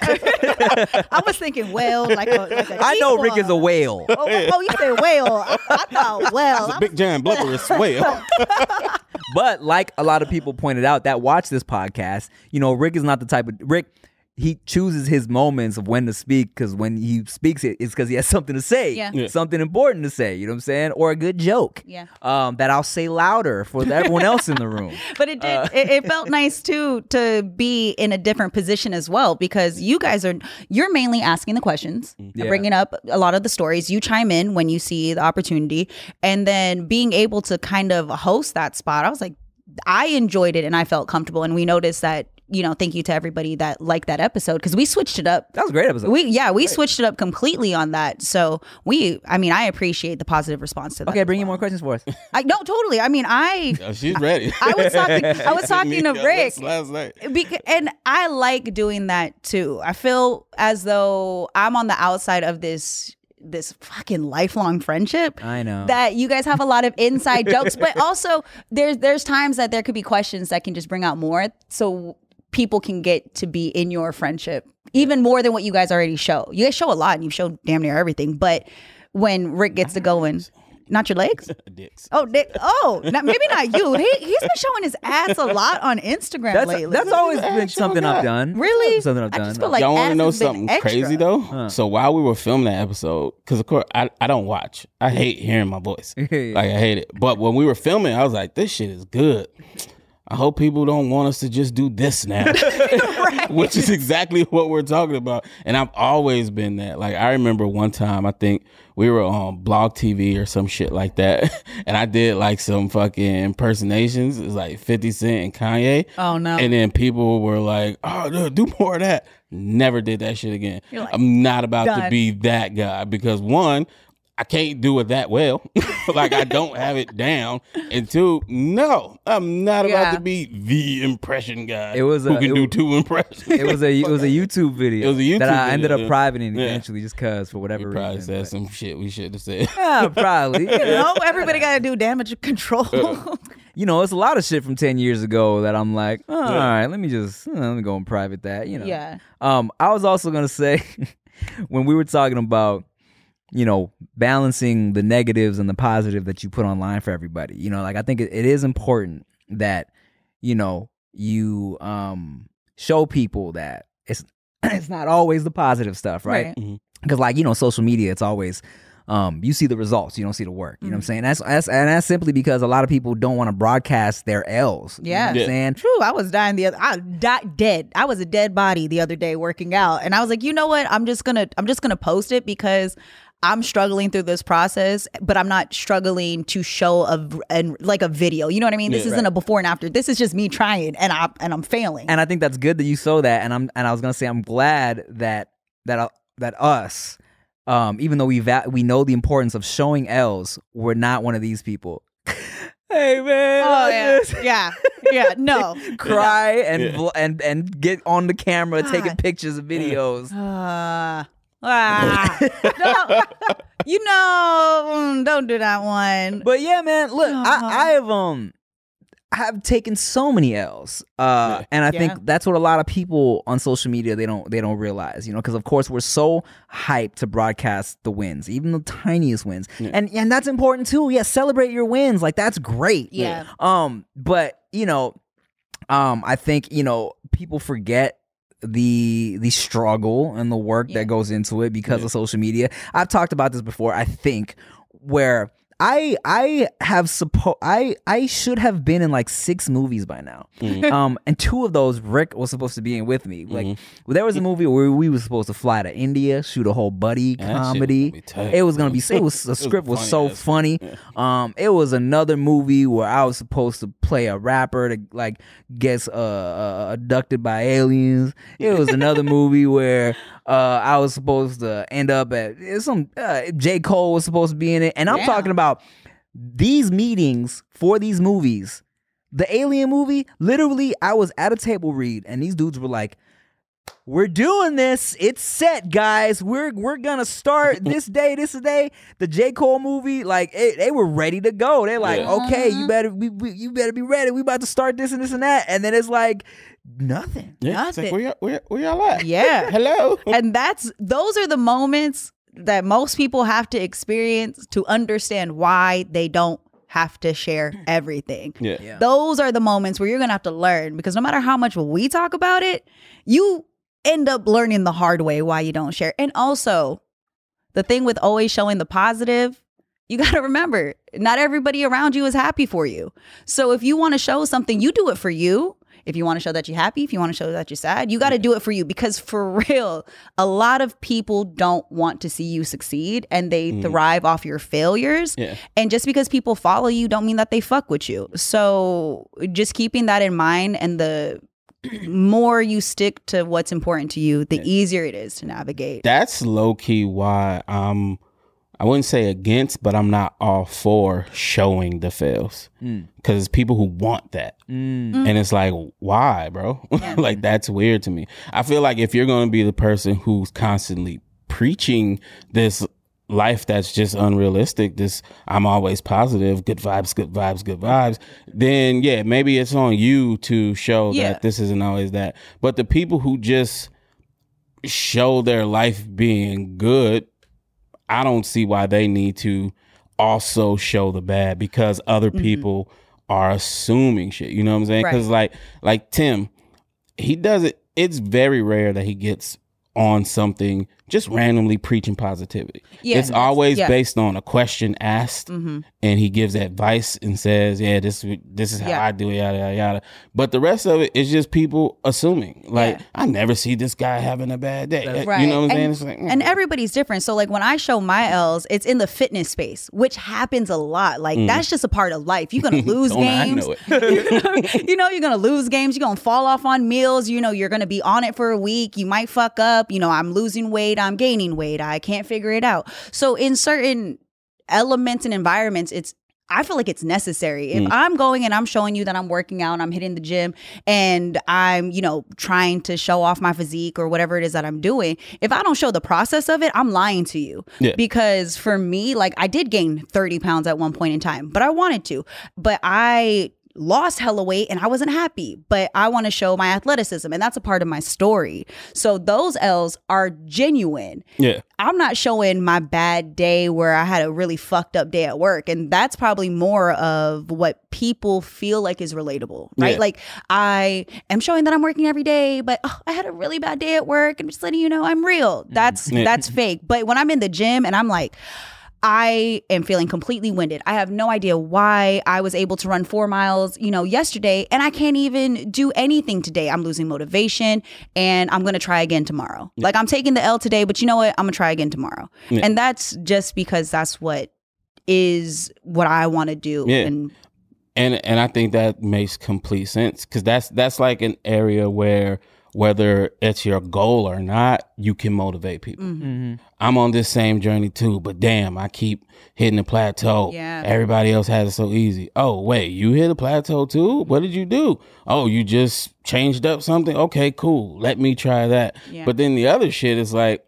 I was thinking whale, like a, like a I know. Rick is a whale. Oh, oh, oh, you said whale. I, I thought whale. It's a big giant blubberous whale. But like a lot of people pointed out that watch this podcast, you know, Rick is not the type of Rick. He chooses his moments of when to speak because when he speaks it, it's because he has something to say, Yeah. Yeah. something important to say. You know what I'm saying, or a good joke, Yeah. um, that I'll say louder for everyone else in the room. But it did. Uh, it, it felt nice too to be in a different position as well because you guys are you're mainly asking the questions, Yeah. bringing up a lot of the stories. You chime in when you see the opportunity, and then being able to kind of host that spot. I was like, I enjoyed it and I felt comfortable. And we noticed that. You know, thank you to everybody that liked that episode because we switched it up. That was a great episode. We yeah, we switched it up completely on that. So we, I mean, I appreciate the positive response to that. okay, as bring in well. more questions for us. I no, totally. I mean, I Oh, she's ready. I was talking- I was talking to and Rick. Last night. Beca- and I like doing that too. I feel as though I'm on the outside of this this fucking lifelong friendship. I know. That you guys have a lot of inside jokes, but also there's there's times that there could be questions that can just bring out more, so people can get to be in your friendship even more than what you guys already show. You guys show a lot, and you've show damn near everything. But when Rick gets to going, not your legs. Dicks. Oh, dick. Oh, not, maybe not you. He he's been showing his ass a lot on Instagram That's lately. that's always been something I've done. Really? something I've I done. just feel like Y'all want to know something extra. crazy though? So while we were filming that episode, because of course I, I don't watch. I hate hearing my voice. Yeah. Like I hate it. But when we were filming, I was like, this shit is good. I hope people don't want us to just do this now, which is exactly what we're talking about. And I've always been that. Like I remember one time, I think we were on Blog TV or some shit like that, and I did like some fucking impersonations. It was like Fifty Cent and Kanye. Oh, no. And then people were like, "Oh, dude, do more of that." Never did that shit again. Like, I'm not about to be that guy because one, I can't do it that well. like I don't have it down. And two, no, I'm not Yeah. about to be the impression guy. It was who a- can it do two impressions. It was a it was a YouTube video. It was a YouTube that I ended up privating yeah. eventually, just cause for whatever We probably reason. said but- some shit we should have said. Yeah, probably. You know, everybody got to do damage control. you know, it's a lot of shit from ten years ago that I'm like, oh, all right, let me just uh, let me go and private that. You know. Yeah. Um, I was also gonna say when we were talking about you know balancing the negatives and the positive that you put online for everybody. You know, like I think it, it is important that you know you um show people that it's it's not always the positive stuff, right? Right. because like you know social media it's always um you see the results you don't see the work you know what i'm Mm-hmm. saying that's, that's and that's simply because a lot of people don't want to broadcast their l's you know Yeah. what i'm saying True, I was dying the other. I died dead. I was a dead body the other day working out, and I was like, you know what? I'm just gonna I'm just gonna post it because I'm struggling through this process, but I'm not struggling to show a and like a video. You know what I mean? This Yeah. isn't a before and after. This is just me trying, and I and I'm failing. and i think that's good that you saw that and i'm and i was gonna say i'm glad that that uh, that us um even though we va- we know the importance of showing l's we're not one of these people hey man oh I yeah, just yeah, yeah. No, cry and Yeah. vl- and and get on the camera taking pictures of videos Uh, ah, no, you know, mm, don't do that one. But yeah, man, look, Uh-huh. I, I have um I have taken so many L's. Uh Yeah. and I Yeah. think that's what a lot of people on social media they don't they don't realize, you know, because of course we're so hyped to broadcast the wins, even the tiniest wins. And and that's important too. Yeah, celebrate your wins. Like that's great. Yeah. Um but, you know, um I think, you know, people forget the the struggle and the work Yeah. that goes into it because of social media. I've talked about this before, I think, where I I have suppo I I should have been in like six movies by now. Um and two of those Rick was supposed to be in with me. Like there was a movie where we were supposed to fly to India, shoot a whole buddy shit comedy. was tight, it was gonna be it was the script was funny so ass- funny. Um it was another movie where I was supposed to play a rapper to like gets uh, uh abducted by aliens. It was another movie where uh I was supposed to end up at some uh, J Cole was supposed to be in it, and I'm Yeah. talking about these meetings for these movies. The Alien movie, literally, I was at a table read, and these dudes were like, we're doing this. It's set, guys. We're we're gonna start this day, this day. The J. Cole movie, like it, they were ready to go. They're like, Yeah. okay, you uh-huh. better we, we, you better be ready. We about to start this and this and that. And then it's like nothing. Yeah, it's like, Nothing. where y'all, where, where y'all at? Yeah. Hello. and that's those are the moments that most people have to experience to understand why they don't have to share everything. Yeah. Yeah. Those are the moments where you're going to have to learn because no matter how much we talk about it, you end up learning the hard way why you don't share. And also, the thing with always showing the positive, you got to remember, not everybody around you is happy for you. So if you want to show something, you do it for you. If you want to show that you're happy, if you want to show that you're sad, you got to do it for you because for real, a lot of people don't want to see you succeed and they Mm. thrive off your failures. Yeah. And just because people follow you don't mean that they fuck with you. So just keeping that in mind and the more you stick to what's important to you, the easier it is to navigate. That's low key why I'm. I wouldn't say against, but I'm not all for showing the fails Mm. because people who want that, Mm. and it's like, why, bro? like that's weird to me. I feel like if you're going to be the person who's constantly preaching this life that's just unrealistic, this I'm always positive, good vibes, good vibes, good vibes, then yeah, maybe it's on you to show Yeah. that this isn't always that. But the people who just show their life being good, I don't see why they need to also show the bad because other mm-hmm. people are assuming shit. You know what I'm saying? Right. Because like like Tim, he does it. It's very rare that he gets on something just randomly preaching positivity. Yeah, it's always yeah. based on a question asked, hmm and he gives advice and says, "Yeah, this this is how Yeah. I do it, yada yada yada." But the rest of it is just people assuming. Like, Yeah. I never see this guy having a bad day. Right. You know what I'm saying? And, It's like, mm. and everybody's different. So like when I show my L's, it's in the fitness space, which happens a lot. Like that's just a part of life. You're gonna lose Mm. Don't I games. know you know, you're gonna lose games. You're gonna fall off on meals. You know, you're gonna be on it for a week. You might fuck up. You know, I'm losing weight. I'm gaining weight. I can't figure it out. So in certain elements and environments, it's I feel like it's necessary. If Mm. I'm going and I'm showing you that I'm working out, I'm hitting the gym, and I'm, you know, trying to show off my physique or whatever it is that I'm doing, if I don't show the process of it, I'm lying to you. Yeah. Because for me, like I did gain 30 pounds at one point in time, but I wanted to. But I lost hella weight and I wasn't happy. But I want to show my athleticism, and that's a part of my story. So those L's are genuine. Yeah. I'm not showing my bad day where I had a really fucked up day at work. And that's probably more of what people feel like is relatable, right? Yeah. Like I am showing that I'm working every day, but oh, I had a really bad day at work and just letting you know I'm real. Mm-hmm. That's Yeah. that's fake. But when I'm in the gym and I'm like, I am feeling completely winded. I have no idea why I was able to run four miles, you know, yesterday, and I can't even do anything today. I'm losing motivation, and I'm gonna try again tomorrow. Like I'm taking the L today, but you know what? I'm gonna try again tomorrow, Yeah. and that's just because that's what is what I want to do. Yeah. And and and I think that makes complete sense because that's that's like an area where whether it's your goal or not, you can motivate people. mhm. Mhm. I'm on this same journey too, but damn, I keep hitting the plateau. Yeah. Everybody else has it so easy. Oh, wait, you hit a plateau too? What did you do? Oh, you just changed up something? Okay, cool. Let me try that. Yeah. But then the other shit is like,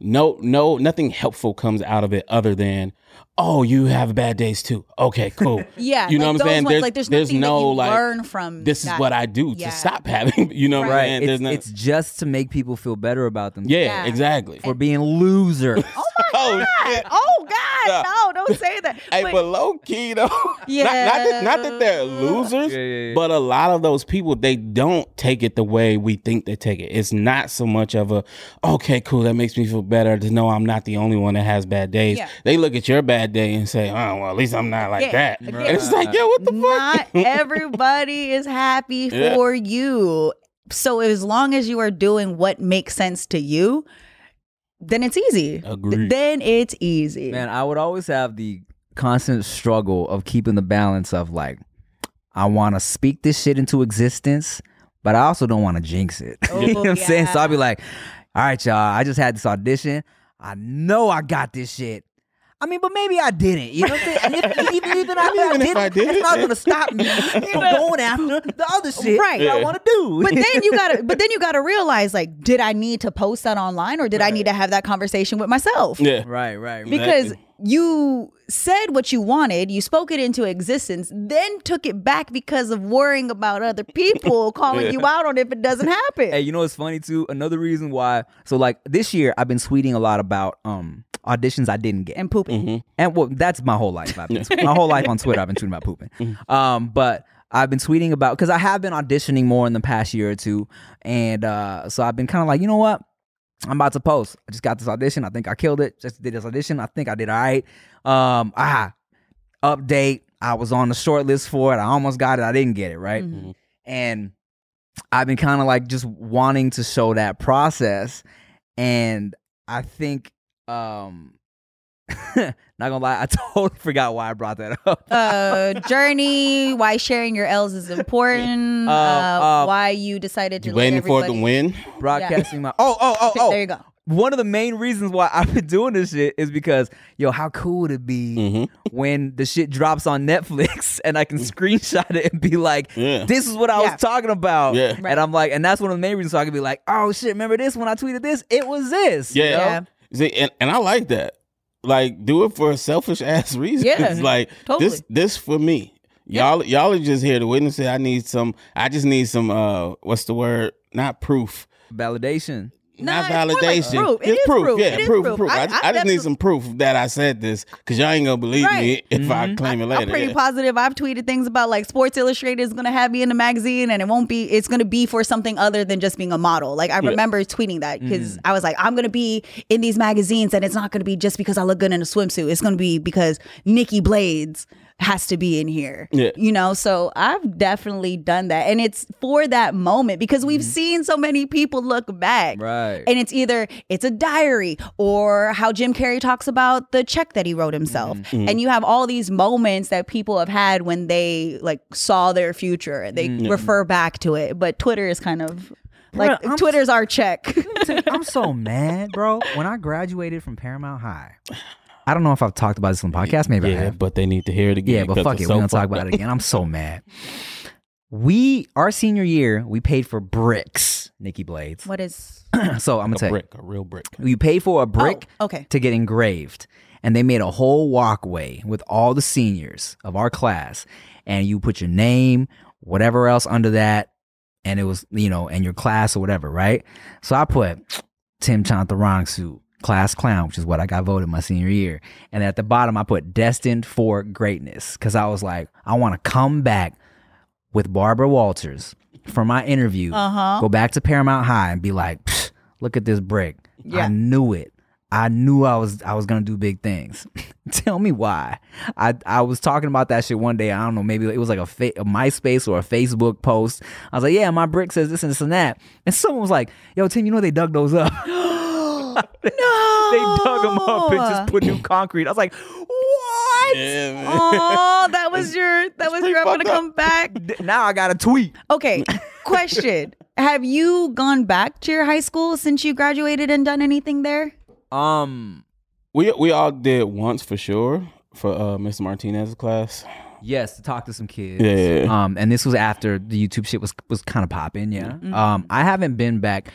no, no, nothing helpful comes out of it other than, oh, you have bad days too. Okay, cool. yeah, You know like what I'm saying? ones, There's- like there's, there's no, that you like, learn from. this is that. what I do Yeah. to stop having, you know what I'm Right. saying? It's, There's no, it's just to make people feel better about them. yeah, Yeah. exactly. For being losers. oh, my oh, shit. Oh God, Yeah. no! Don't say that. Hey, But- but, low key though, Yeah. not, not, that, not that they're losers, Yeah, yeah, yeah. but a lot of those people they don't take it the way we think they take it. It's not so much of a okay, cool, that makes me feel better to know I'm not the only one that has bad days. Yeah. They look at your bad day and say, oh well, at least I'm not like Yeah. that. Yeah. It's like, yo, what the mm-hmm. not fuck? everybody is happy Yeah. for you. So as long as you are doing what makes sense to you, then it's easy. Agreed. Then it's easy. Man, I would always have the constant struggle of keeping the balance of like, I want to speak this shit into existence, but I also don't want to jinx it. Oh, you know oh, what I'm saying? So. I'll be like, all right, y'all, I just had this audition. I know I got this shit. I mean, but maybe I didn't. You know what I'm saying? And if, even, even, if I Even if didn't, I did, it's not going to stop me from going after the other shit Right. that I Yeah. want to do. But then you gotta but then you gotta realize like, did I need to post that online or did I need to have that conversation with myself? Yeah. right, right, right. Because Exactly. You said what you wanted, you spoke it into existence, then took it back because of worrying about other people calling Yeah. you out on it if it doesn't happen. Hey, you know what's funny too? Another reason why. So like this year, I've been tweeting a lot about um auditions I didn't get, and pooping. Mm-hmm. and well, that's my whole life. I've been my whole life on Twitter. I've been tweeting about pooping. Um, but I've been tweeting about because I have been auditioning more in the past year or two, and uh, so I've been kind of like, you know what? I'm about to post. I just got this audition. I think I killed it. Just did this audition. I think I did all right. Um, ah, update. I was on the short list for it. I almost got it. I didn't get it right. Mhm. And I've been kind of like just wanting to show that process. And I think, um, not gonna lie, I totally forgot why I brought that up. uh journey why sharing your l's is important Uh, uh, uh, why you decided to You let waiting for the win? Broadcasting my oh oh oh oh. there you go One of the main reasons why I've been doing this shit is because yo, how cool would it be Mm-hmm. when the shit drops on Netflix and I can screenshot it and be like, Yeah. this is what I Yeah. was talking about. Yeah. Right. And I'm like, and that's one of the main reasons so I can be like, oh shit, remember this when I tweeted this? It was this. you Yeah. know? Yeah. See, and, and I like that. Like, do it for a selfish ass reason. Yeah, like totally. this this for me. Y'all y'all are just here to witness it. I need some I just need some uh what's the word? Not proof. Validation. Not Nah, it's validation. proof. It's is proof. proof. Yeah, It is proof, proof. proof. I- I, I I, just need some proof that I said this because y'all ain't gonna believe me if I Mhm. claim it later. I'm pretty yeah. positive. I've tweeted things about like Sports Illustrated is to have me in the magazine, and it won't be. It's to be for something other than just being a model. Like I Yeah. remember tweeting that because Mm. I was like, I'm to be in these magazines, and it's not to be just because I look good in a swimsuit. It's to be because Nikki Blades has to be in here. Yeah. You know, so I've definitely done that, and it's for that moment because we've seen so many people look back, Mm-hmm. Right. and it's either it's a diary or how Jim Carrey talks about the check that he wrote himself. Mm-hmm. And you have all these moments that people have had when they like saw their future and they refer back to it. But Twitter is kind of like Bruh, I'm Twitter's our check. I'm so mad, bro. When I graduated from Paramount High, I don't know if I've talked about this on the podcast. Maybe I Yeah, have. but they need to hear it again. Yeah, but 'cause fuck it. so We're gonna talk about it again. I'm so mad. We our senior year, we paid for bricks, Nikki Blades. what is so I'm gonna A tell you, brick, a real brick. we pay for a oh, brick Oh, okay. to get engraved, and they made a whole walkway with all the seniors of our class, and you put your name, whatever else under that, and it was you know, and your class or whatever, right? So I put Tim Chantarangsu, class clown, which is what I got voted my senior year, and at the bottom I put destined for greatness because I was like, I want to come back with Barbara Walters for my interview, Uh-huh. go back to Paramount High and be like, look at this brick. Yeah. I knew it. I knew I was I was gonna do big things. Tell me why. I I was talking about that shit one day. I don't know. Maybe it was like a, fa- a MySpace or a Facebook post. I was like, yeah, my brick says this and this and that. And someone was like, yo, Tim, you know they dug those up. no. they dug them up and just put new concrete. I was like, what? Yeah. Oh, that was your that was your I'm gonna up. come back. Now I got a tweet. Okay. Question. Have you gone back to your high school since you graduated and done anything there? Um, We we all did once for sure for uh Mr. Martinez's class. yes, to talk to some kids. Yeah, yeah, yeah. Um, and this was after the YouTube shit was was kind of popping. Yeah. Mm-hmm. Um, I haven't been back.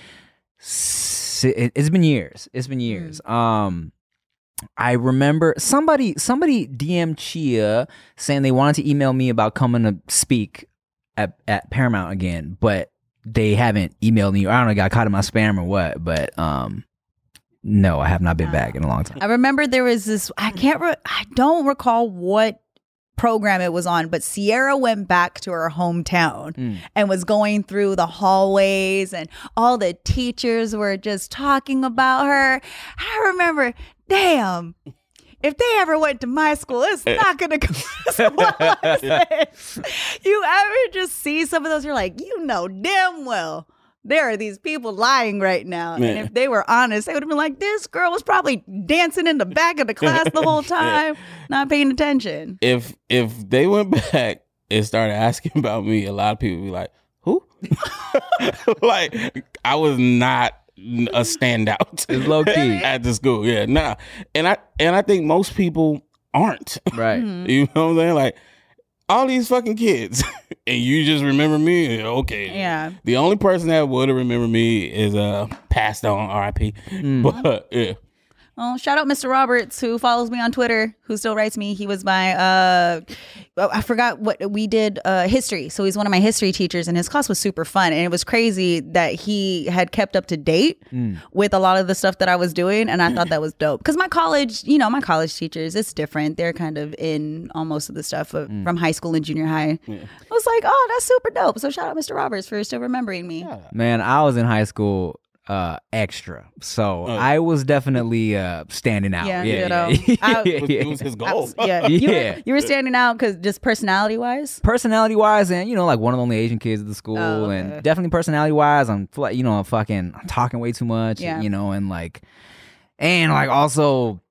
It's been years. It's been years. Mm. Um, I remember somebody somebody DM Chia saying they wanted to email me about coming to speak at at Paramount again, but they haven't emailed me. I don't know, got caught in my spam or what. But um, no, I have not been back in a long time. I remember there was this. I can't. Re- I don't recall what program it was on, but Sierra went back to her hometown Mm. and was going through the hallways, and all the teachers were just talking about her. I remember, damn. If they ever went to my school, it's not gonna go as well as this. You ever just see some of those? You're like, you know damn well there are these people lying right now. And if they were honest, they would have been like, this girl was probably dancing in the back of the class the whole time, not paying attention. If if they went back and started asking about me, a lot of people would be like, "Who?" like I was not a standout. It's low key. at the school. Yeah, nah. And I and I think most people aren't. Right. You know what I'm saying? Like all these fucking kids, and you just remember me. Okay. Yeah. The only person that would have remembered me is uh passed on R.I.P. But yeah, Oh, shout out Mr. Roberts who follows me on Twitter, who still writes me. He was my uh oh, I forgot what we did uh history. So he's one of my history teachers and his class was super fun and it was crazy that he had kept up to date with a lot of the stuff that I was doing and I thought that was dope. Cuz my college, you know, my college teachers, it's different. They're kind of in on most of the stuff of, from high school and junior high. I was like, "Oh, that's super dope." So shout out Mr. Roberts for still remembering me. Man, I was in high school uh extra. So I was definitely uh standing out. Yeah, Yeah. you yeah, know. I- it was, it was his goal. Yeah. You, Yeah. Were, you were standing out cuz just personality wise. personality wise and you know like one of the only asian kids at the school Oh, okay. and definitely personality wise i'm fl- you know I'm fucking I'm talking way too much Yeah. you know and like and like also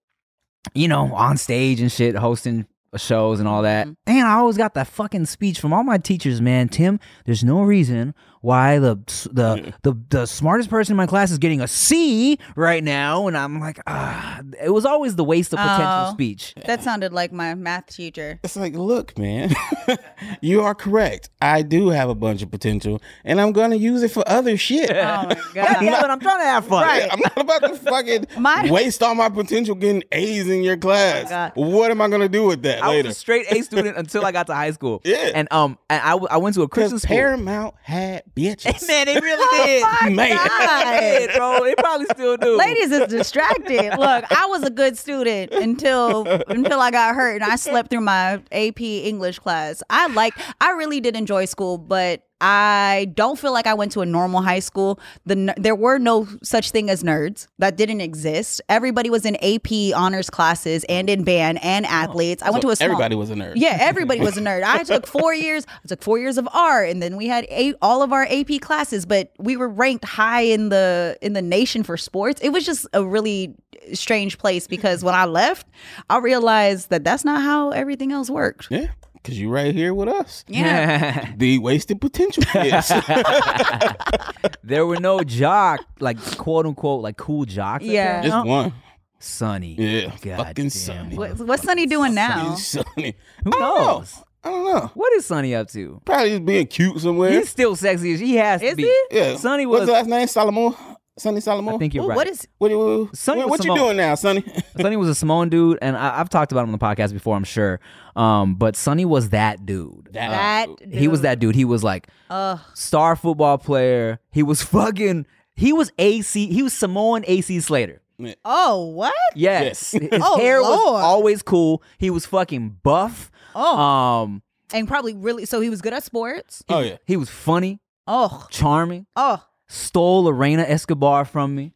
you know on stage and shit hosting shows and all that Mhm. and i always got that fucking speech from all my teachers man tim there's no reason why the the the, the smartest person in my class is getting a c right now and i'm like ah it was always the waste of potential Oh. speech That sounded like my math teacher. It's like, look, man, you are correct. I do have a bunch of potential, and I'm gonna use it for other shit. Oh my yeah, god. but i'm trying to have fun I'm not about to fucking My- waste all my potential getting A's in your class. God. what am I gonna do with that I later? was a straight A student until I got to high school. Yeah. and um, and I, w- I went to a Christian school. Paramount had bitches. Man, they really oh did. Oh my Man. God. They bro. They probably still do. Ladies is distracted. Look, I was a good student until until I got hurt and I slept through my AP English class. I like I really did enjoy school, but I don't feel like I went to a normal high school. The there were no such thing as nerds. That didn't exist. Everybody was in AP honors classes and in band and oh, athletes. I went So to a small, everybody was a nerd. Yeah, everybody was a nerd. I took four years. I took four years of art, and then we had eight, all of our AP classes. But we were ranked high in the in the nation for sports. It was just a really strange place because when I left, I realized that that's not how everything else worked. Yeah, because you right here with us. Yeah, The wasted potential kids. there were no jock, like quote unquote, like cool jocks. Yeah. that Just one. Sunny. Yeah, God fucking damn. Sonny. what, what's Sonny doing now? Sonny. Who I know. knows? I don't know. What is Sonny up to? Probably just being cute somewhere. He's still sexy as he has to Is be. he? yeah. Sonny What's was. the last name? Solomon. Sonny Solomon. I think you're Ooh, right. What is? What, what, Sonny what, was what you doing now, Sonny? Sonny was a Samoan dude, and I, I've talked about him on the podcast before, I'm sure. Um, but Sonny was that dude. That He was that dude. He was like Ugh. star football player. He was fucking. He was AC. He was Samoan AC Slater. Oh, what? Yes, his Oh, hair was Lord. always cool. He was fucking buff. Oh, Um, and probably really. So he was good at sports. oh yeah. he was funny, Oh, charming. oh. Stole Lorena Escobar from me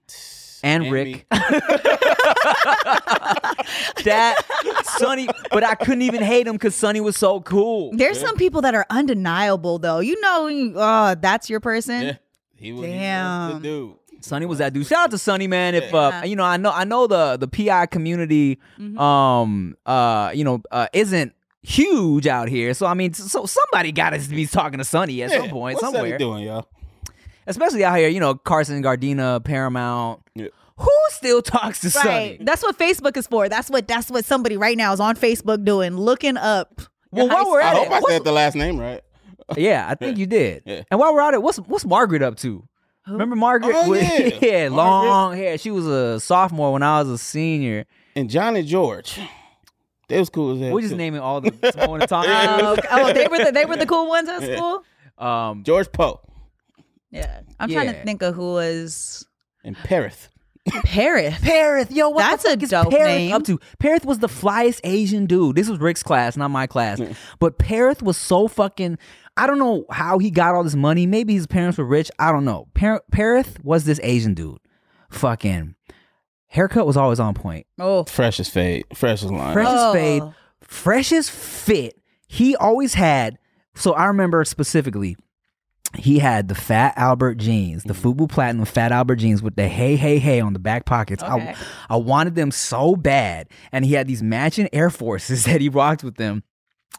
and, And Rick. me. that Sonny, but I couldn't even hate him because Sonny was so cool. There's some people that are undeniable, though. You know, uh, that's your person. Yeah. He was, he was the dude. Sonny was that dude. Shout out to Sonny, man. If uh, Yeah. you know, I know, I know the the PI community, Mhm. um, uh, you know, uh, isn't huge out here. So I mean, so somebody got to be talking to Sonny at some point, What's somewhere. Sonny doing, y'all? Especially out here, you know, Carson Gardena, Paramount. Yeah. Who still talks to Right. Sonny? That's what Facebook is for. That's what that's what somebody right now is on Facebook doing, looking up. Well, while we're I at school- it, hope I said the last name right. Yeah, I think you did. Yeah. And while we're at it, what's what's Margaret up to? Remember Margaret? Oh, With- yeah. long hair. She was a sophomore when I was a senior. And Johnny George. They was cool as hell. We're just too. naming all the Samoan and Tonga. Oh, okay. oh, they were the they were the cool ones at school. Um, George Poe Yeah, I'm trying Yeah. to think of who was and Perith. Paris. Perith, yo, what That's the a fuck is dope Perith name. up to? Perith was the flyest Asian dude. This was Rick's class, not my class. But Perith was so fucking. I don't know how he got all this money. Maybe his parents were rich. I don't know. Per- Perith was this Asian dude. Fucking haircut was always on point. Oh, Fresh as fade. Fresh as line. Fresh as Oh. fade, fresh as fit. He always had. So I remember specifically, he had the Fat Albert jeans, the mm. Fubu Platinum Fat Albert jeans with the hey hey hey on the back pockets. Okay. I I wanted them so bad, and he had these matching Air Forces that he rocked with them,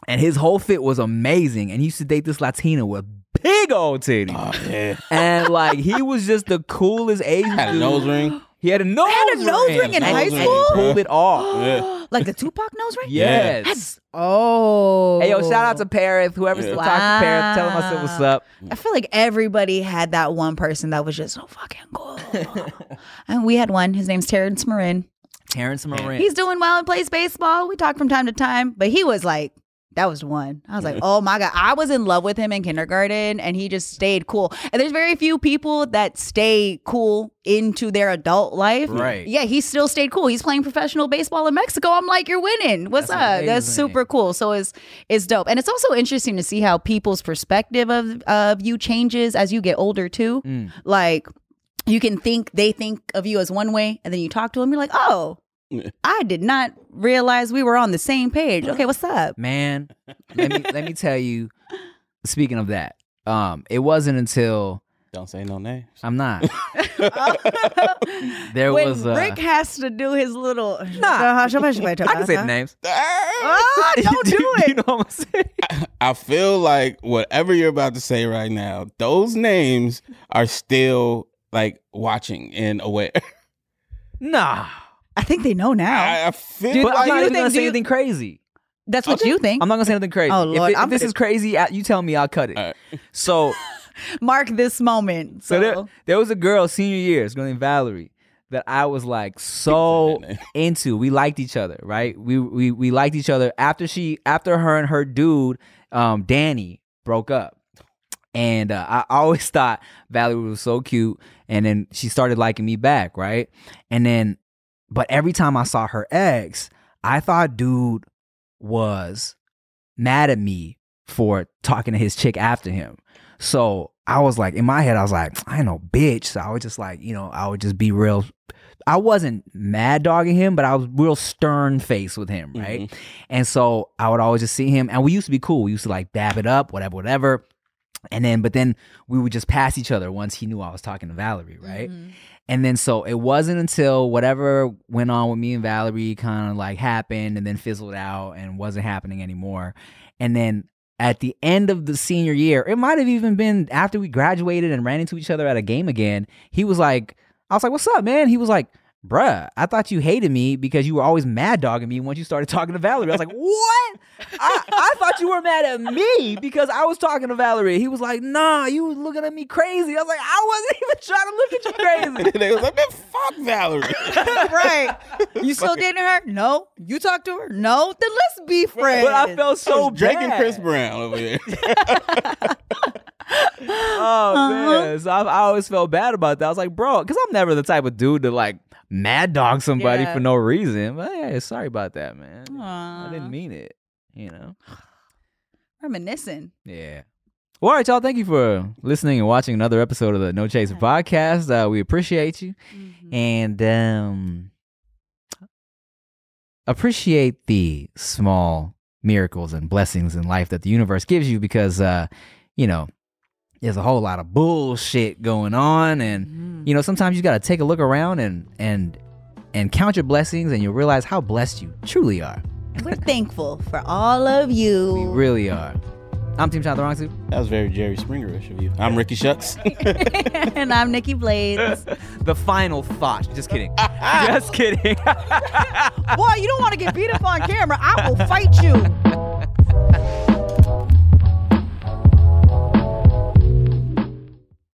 and his whole fit was amazing. And he used to date this Latina with big old titty. Oh, yeah. and like he was just the coolest Asian. Had a dude. nose ring. He had a nose had a nose ring in And- high and he school? pulled it off. Yeah. Like the Tupac nose ring? Yes. That's oh. Hey yo, shout out to Paris. Whoever still talks to Paris, tell him I said what's up. I feel like everybody had that one person that was just so fucking cool. and we had one. His name's Terrence Marin. Terrence Moran. He's doing well and plays baseball. We talk from time to time, but he was like, that was one. I was like, oh my God. I was in love with him in kindergarten and he just stayed cool. And there's very few people that stay cool into their adult life. Right. Yeah, he still stayed cool. He's playing professional baseball in Mexico. I'm like, you're winning. What's That's up? That's super cool. So it's it's dope. And it's also interesting to see how people's perspective of of you changes as you get older too. Mm. Like you can think they think of you as one way and then you talk to them, you're like, oh. I did not realize we were on the same page. Okay, what's up? Man, let me let me tell you. Speaking of that, um, it wasn't until Don't say no names. I'm not. There when was uh, Rick has to do his little Nah. I can say the names. Ah, don't do it. you know what I'm saying? I feel like whatever you're about to say right now, those names are still like watching and aware. Nah, I think they know now. I, I feel Dude, but I'm not you even think- gonna say you- anything crazy. That's what you think. I'm not gonna say anything crazy. Oh, If it- if, this is crazy, I- you tell me, I'll cut it. All right. So, Mark this moment. so So, there, there was a girl senior year, it's named Valerie, that I was like so into. We liked each other, right? We we we liked each other after she after her and her dude, um, Danny broke up. And uh, I always thought Valerie was so cute, and then she started liking me back, right? And then, but every time I saw her ex, I thought dude was mad at me for talking to his chick after him. So I was like, in my head, I was like, I ain't no bitch. So I was just like, you know, I would just be real. I wasn't mad dogging him, but I was real stern face with him, right? And so I would always just see him, and we used to be cool. We used to like dab it up, whatever, whatever. And then, but then we would just pass each other once he knew I was talking to Valerie, right? Mhm. And then so it wasn't until whatever went on with me and Valerie kind of like happened and then fizzled out and wasn't happening anymore. And then at the end of the senior year, it might have even been after we graduated and ran into each other at a game again. He was like, I was like, what's up, man? He was like, bruh, I thought you hated me because you were always mad dogging me once you started talking to Valerie. I was like, what? I, I thought you were mad at me because I was talking to Valerie. He was like, nah, you was looking at me crazy. I was like, I wasn't even trying to look at you crazy. they was like, man, fuck Valerie. right. You still dating her? No. You talk to her? No. Then let's be friends. But I felt so Drake bad. and Chris Brown over there. Oh Uh-huh. man, so I, I always felt bad about that. I was like, bro, because I'm never the type of dude to like mad dog somebody Yeah. for no reason. But yeah, sorry about that, man. I didn't mean it. You know. Reminiscing. Yeah. Well, all right, y'all. Thank you for listening and watching another episode of the No Chaser podcast. Uh, we appreciate you and um, appreciate the small miracles and blessings in life that the universe gives you because, uh, you know, there's a whole lot of bullshit going on, and mm-hmm. you know sometimes you got to take a look around and and and count your blessings, and you'll realize how blessed you truly are. We're thankful for all of you. We really are. I'm Tim Chantarangsu. That was very Jerry Springerish of you. I'm Ricky Shucks. and I'm Nikki Blades. the final thought. Just kidding. Just kidding. Boy, you don't want to get beat up on camera. I will fight you.